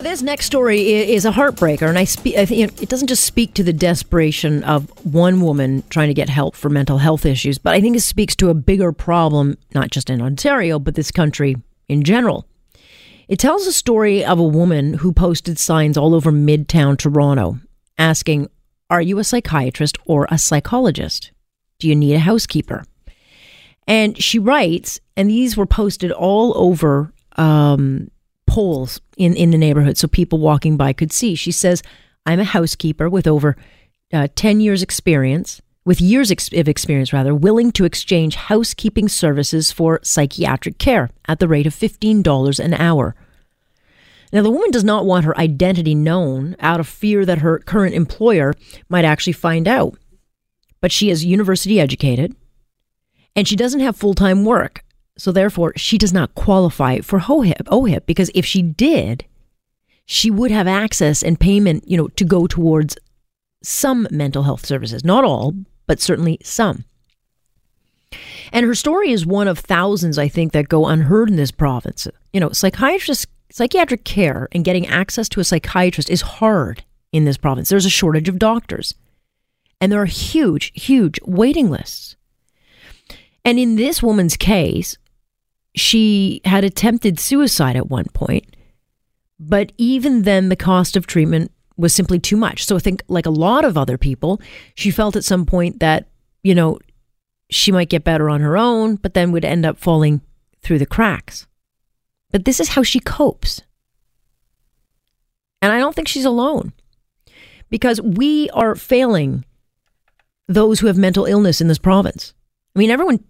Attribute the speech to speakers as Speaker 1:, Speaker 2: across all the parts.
Speaker 1: This next story is a heartbreaker, and I, spe- I think it doesn't just speak to the desperation of one woman trying to get help for mental health issues, but I think it speaks to a bigger problem, not just in Ontario, but this country in general. It tells a story of a woman who posted signs all over Midtown Toronto asking, Are you a psychiatrist or a psychologist? Do you need a housekeeper? And she writes, and these were posted all over um, poles in, in the neighborhood so people walking by could see. She says, I'm a housekeeper with over uh, 10 years' experience, with years ex- of experience rather, willing to exchange housekeeping services for psychiatric care at the rate of $15 an hour. Now, the woman does not want her identity known out of fear that her current employer might actually find out. But she is university educated and she doesn't have full time work. So therefore, she does not qualify for OHIP, OHIP because if she did, she would have access and payment, you know, to go towards some mental health services. Not all, but certainly some. And her story is one of thousands, I think, that go unheard in this province. You know, psychiatrists, psychiatric care and getting access to a psychiatrist is hard in this province. There's a shortage of doctors, and there are huge, huge waiting lists. And in this woman's case, she had attempted suicide at one point, but even then, the cost of treatment was simply too much. So I think, like a lot of other people, she felt at some point that, you know, she might get better on her own, but then would end up falling through the cracks. But this is how she copes. And I don't think she's alone because we are failing those who have mental illness in this province. I mean, everyone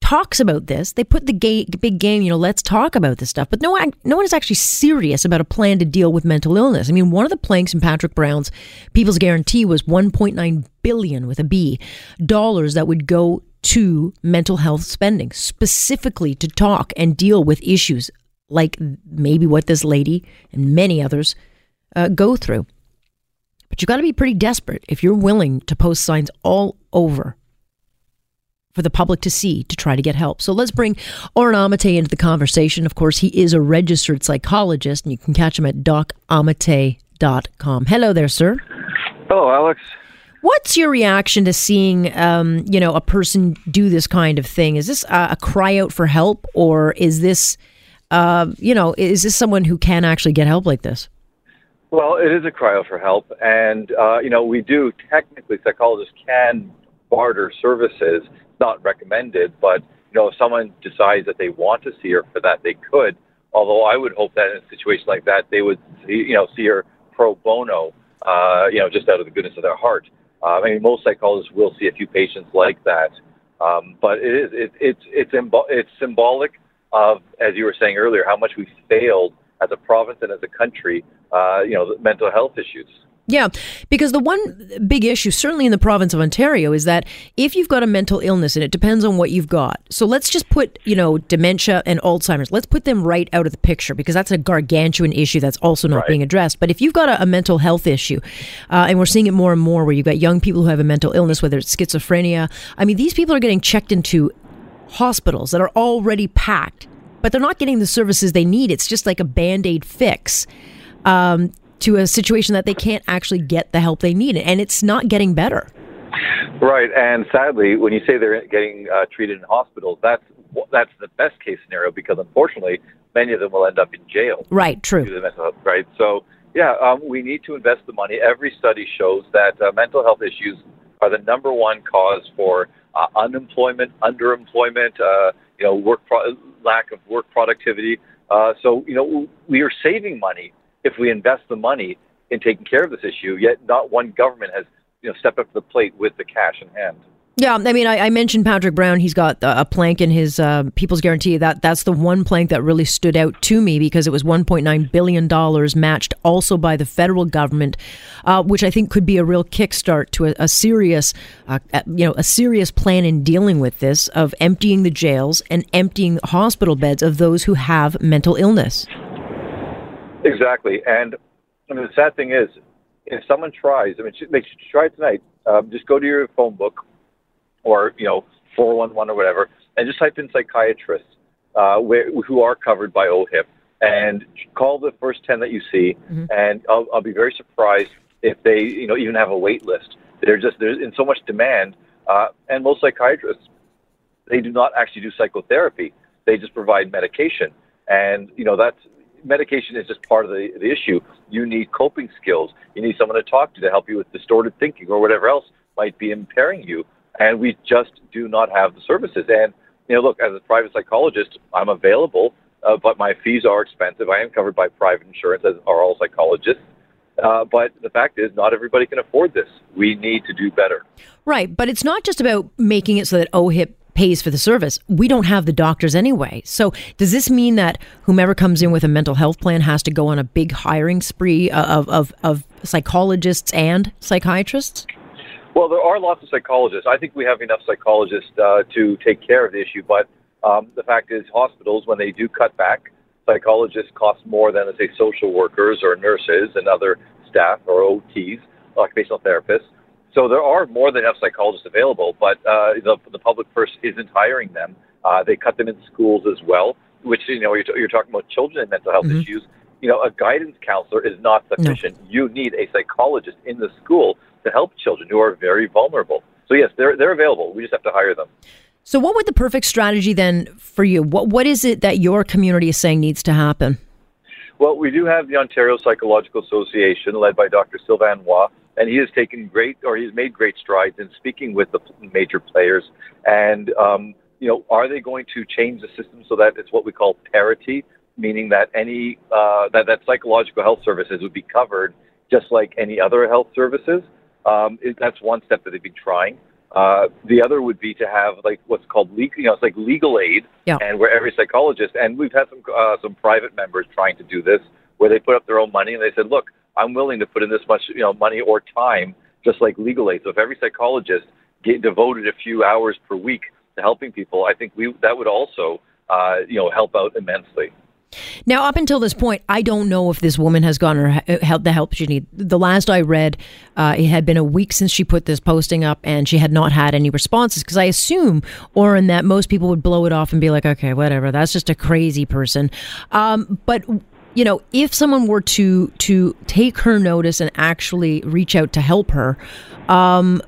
Speaker 1: talks about this. They put the ga- big game, you know, let's talk about this stuff. But no, one, no one is actually serious about a plan to deal with mental illness. I mean, one of the planks in Patrick Brown's People's Guarantee was 1.9 billion with a B dollars that would go to mental health spending, specifically to talk and deal with issues like maybe what this lady and many others uh, go through. But you've got to be pretty desperate if you're willing to post signs all over for the public to see to try to get help. So let's bring Oren Amitay into the conversation. Of course, he is a registered psychologist, and you can catch him at docamitay.com. Hello there, sir.
Speaker 2: Hello, Alex.
Speaker 1: What's your reaction to seeing, um, you know, a person do this kind of thing? Is this a, a cry out for help, or is this, uh, you know, is this someone who can actually get help like this?
Speaker 2: Well, it is a cry out for help, and uh, you know, we do technically psychologists can barter services not recommended, but you know, if someone decides that they want to see her for that, they could. Although I would hope that in a situation like that, they would, see, you know, see her pro bono, uh, you know, just out of the goodness of their heart. Uh, I mean, most psychologists will see a few patients like that, um, but it is it, it's it's imbo- it's symbolic of, as you were saying earlier, how much we failed as a province and as a country, uh, you know, mental health issues.
Speaker 1: Yeah, because the one big issue, certainly in the province of Ontario, is that if you've got a mental illness, and it depends on what you've got. So let's just put, you know, dementia and Alzheimer's, let's put them right out of the picture because that's a gargantuan issue that's also not
Speaker 2: Right.
Speaker 1: being addressed. But if you've got a, a mental health issue, uh, and we're seeing it more and more where you've got young people who have a mental illness, whether it's schizophrenia, I mean, these people are getting checked into hospitals that are already packed, but they're not getting the services they need. It's just like a band aid fix. Um, to a situation that they can't actually get the help they need, and it's not getting better.
Speaker 2: Right, and sadly, when you say they're getting uh, treated in hospitals, that's that's the best case scenario because unfortunately, many of them will end up in jail.
Speaker 1: Right, true.
Speaker 2: health. Right, so yeah, um, we need to invest the money. Every study shows that uh, mental health issues are the number one cause for uh, unemployment, underemployment, uh, you know, work pro- lack of work productivity. Uh, so you know, we are saving money if we invest the money in taking care of this issue. Yet, not one government has you know stepped up to the plate with the cash in hand.
Speaker 1: Yeah, I mean, I, I mentioned Patrick Brown. He's got a plank in his uh, People's Guarantee. That that's the one plank that really stood out to me because it was 1.9 billion dollars matched also by the federal government, uh, which I think could be a real kickstart to a, a serious, uh, you know, a serious plan in dealing with this of emptying the jails and emptying hospital beds of those who have mental illness.
Speaker 2: Exactly, and I mean, the sad thing is, if someone tries, I mean, they should try it tonight. Um, just go to your phone book or you know 411 or whatever, and just type in psychiatrists uh, where, who are covered by OHIP, and call the first 10 that you see, mm-hmm. and I'll, I'll be very surprised if they you know even have a wait list. They're just there's in so much demand, uh, and most psychiatrists they do not actually do psychotherapy. They just provide medication, and you know that's medication is just part of the, the issue. You need coping skills. You need someone to talk to to help you with distorted thinking or whatever else might be impairing you and we just do not have the services. And you know, look, as a private psychologist, I'm available, uh, but my fees are expensive. I am covered by private insurance, as are all psychologists. Uh, but the fact is, not everybody can afford this. We need to do better.
Speaker 1: Right, but it's not just about making it so that OHIP pays for the service. We don't have the doctors anyway. So does this mean that whomever comes in with a mental health plan has to go on a big hiring spree of, of, of psychologists and psychiatrists?
Speaker 2: Well, there are lots of psychologists. I think we have enough psychologists uh, to take care of the issue. But um, the fact is, hospitals, when they do cut back, psychologists cost more than, say, social workers or nurses and other staff or OTs, occupational therapists. So there are more than enough psychologists available, but uh, the, the public first isn't hiring them. Uh, they cut them in schools as well, which, you know, you're, t- you're talking about children and mental health mm-hmm. issues. You know, a guidance counselor is not sufficient. No. You need a psychologist in the school to help children who are very vulnerable. So yes, they're they're available. We just have to hire them.
Speaker 1: So what would the perfect strategy then for you? What what is it that your community is saying needs to happen?
Speaker 2: Well, we do have the Ontario Psychological Association led by Dr. Sylvain Roy, and he has taken great or he's made great strides in speaking with the major players. And um, you know, are they going to change the system so that it's what we call parity, meaning that any uh, that that psychological health services would be covered just like any other health services? Um, it, that's one step that they've been trying. Uh, the other would be to have like what's called legal, you know, it's like legal aid,
Speaker 1: yeah.
Speaker 2: and where every psychologist, and we've had some uh, some private members trying to do this, where they put up their own money and they said, look, I'm willing to put in this much, you know, money or time, just like legal aid. So if every psychologist get devoted a few hours per week to helping people, I think we that would also, uh, you know, help out immensely.
Speaker 1: Now, up until this point, I don't know if this woman has gotten her help, the help she needs. The last I read, uh, it had been a week since she put this posting up, and she had not had any responses. Because I assume, or that most people would blow it off and be like, "Okay, whatever. That's just a crazy person." Um, but you know, if someone were to to take her notice and actually reach out to help her, um,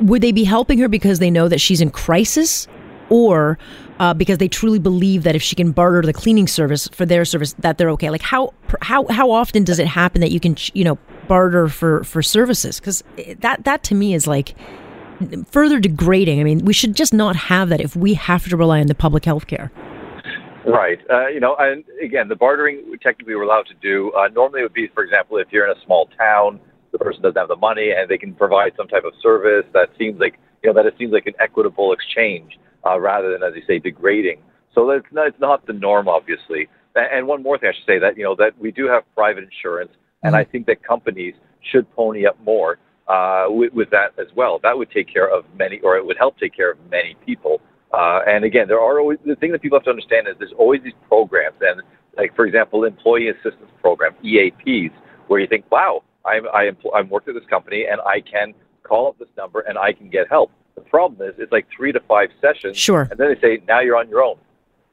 Speaker 1: would they be helping her because they know that she's in crisis, or uh, because they truly believe that if she can barter the cleaning service for their service, that they're okay. Like how how how often does it happen that you can you know barter for for services? Because that that to me is like further degrading. I mean, we should just not have that if we have to rely on the public health care.
Speaker 2: Right. Uh, you know, and again, the bartering technically we're allowed to do. Uh, normally, it would be, for example, if you're in a small town, the person doesn't have the money, and they can provide some type of service that seems like you know that it seems like an equitable exchange uh, rather than, as you say, degrading. So that's not, it's not the norm, obviously. And one more thing I should say that you know that we do have private insurance, and mm-hmm. I think that companies should pony up more uh, with, with that as well. That would take care of many, or it would help take care of many people. Uh, and again, there are always the thing that people have to understand is there's always these programs, and like for example, employee assistance program (EAPs), where you think, wow, I'm I am, I'm working at this company, and I can call up this number and I can get help. The problem is it's like three to five sessions.
Speaker 1: Sure.
Speaker 2: And then they say, now you're on your own.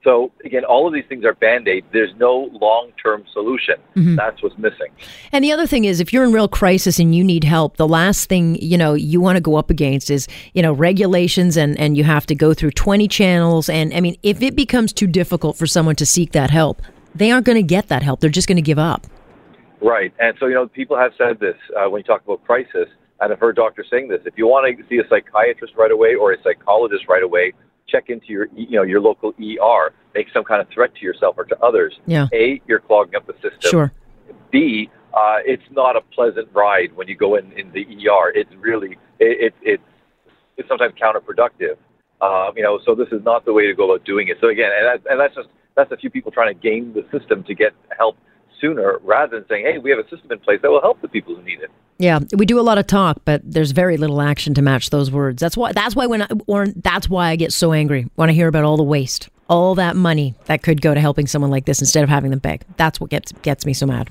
Speaker 2: So again, all of these things are band aids. There's no long term solution. Mm-hmm. That's what's missing.
Speaker 1: And the other thing is, if you're in real crisis and you need help, the last thing you know you want to go up against is you know regulations and and you have to go through 20 channels. And I mean, if it becomes too difficult for someone to seek that help, they aren't going to get that help. They're just going to give up.
Speaker 2: Right. And so you know, people have said this uh, when you talk about crisis and I've heard doctors saying this. If you want to see a psychiatrist right away or a psychologist right away, check into your you know your local ER. Make some kind of threat to yourself or to others.
Speaker 1: Yeah.
Speaker 2: A, you're clogging up the system.
Speaker 1: Sure.
Speaker 2: B, uh, it's not a pleasant ride when you go in in the ER. It's really it, it it's it's sometimes counterproductive. Um, you know, so this is not the way to go about doing it. So again, and, that, and that's just that's a few people trying to game the system to get help sooner, rather than saying, "Hey, we have a system in place that will help the people who need it."
Speaker 1: Yeah, we do a lot of talk, but there's very little action to match those words. That's why. That's why when I, or that's why I get so angry when I hear about all the waste, all that money that could go to helping someone like this instead of having them beg. That's what gets gets me so mad.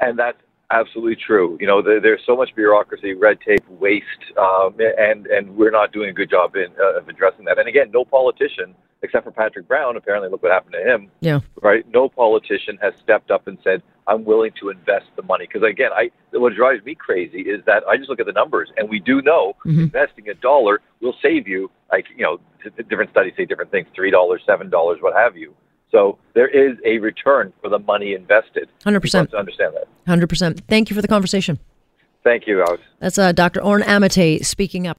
Speaker 2: And that's absolutely true. You know, there, there's so much bureaucracy, red tape, waste, um, and and we're not doing a good job in, uh, of addressing that. And again, no politician, except for Patrick Brown, apparently look what happened to him.
Speaker 1: Yeah.
Speaker 2: Right. No politician has stepped up and said, "I'm willing to invest the money." Because again, I what drives me crazy is that I just look at the numbers, and we do know mm-hmm. investing a dollar will save you. Like you know, different studies say different things: three dollars, seven dollars, what have you. So there is a return for the money invested.
Speaker 1: 100%.
Speaker 2: To understand that.
Speaker 1: 100%. Thank you for the conversation.
Speaker 2: Thank you, Alex.
Speaker 1: That's uh, Dr. Oren Amitay speaking up.